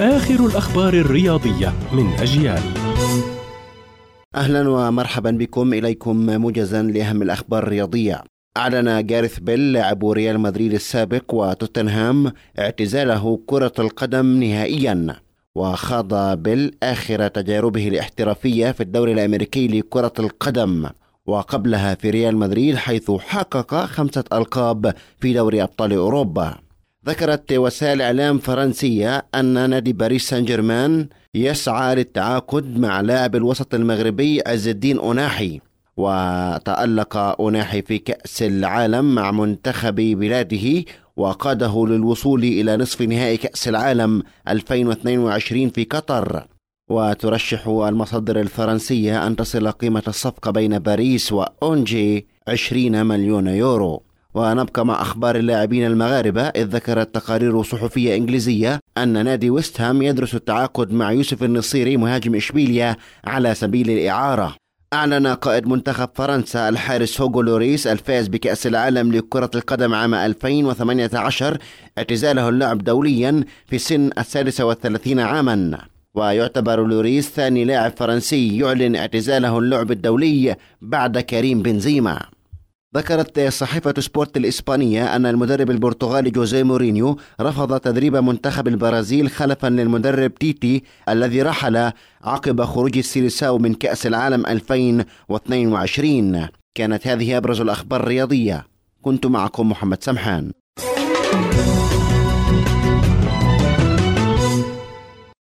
آخر الأخبار الرياضية من أجيال. أهلا ومرحبا بكم. إليكم موجزا لأهم الأخبار الرياضية. أعلن جارث بيل لاعب ريال مدريد السابق وتوتنهام اعتزاله كرة القدم نهائيا. وخاض بيل آخر تجاربه الاحترافية في الدوري الأمريكي لكرة القدم. وقبلها في ريال مدريد حيث حقق خمسة ألقاب في دوري أبطال أوروبا. ذكرت وسائل إعلام فرنسية أن نادي باريس سان جيرمان يسعى للتعاقد مع لاعب الوسط المغربي عز الدين أوناحي. وتألق أوناحي في كأس العالم مع منتخب بلاده وقاده للوصول إلى نصف نهائي كأس العالم 2022 في قطر. وترشح المصادر الفرنسية أن تصل قيمة الصفقة بين باريس وأونجي 20 مليون يورو. ونبقى مع أخبار اللاعبين المغاربة إذ ذكرت تقارير صحفية إنجليزية أن نادي ويست هام يدرس التعاقد مع يوسف النصيري مهاجم إشبيليا على سبيل الإعارة. أعلن قائد منتخب فرنسا الحارس هوغو لوريس الفائز بكأس العالم لكرة القدم عام 2018 اعتزاله اللعب دوليا في سن السادسة والثلاثين عاما. ويعتبر لوريس ثاني لاعب فرنسي يعلن اعتزاله اللعب الدولي بعد كريم بنزيما. ذكرت صحيفة سبورت الإسبانية أن المدرب البرتغالي جوزيه مورينيو رفض تدريب منتخب البرازيل خلفا للمدرب تيتي الذي رحل عقب خروج السيليساو من كأس العالم 2022 كانت هذه أبرز الأخبار الرياضية. كنت معكم محمد سمحان.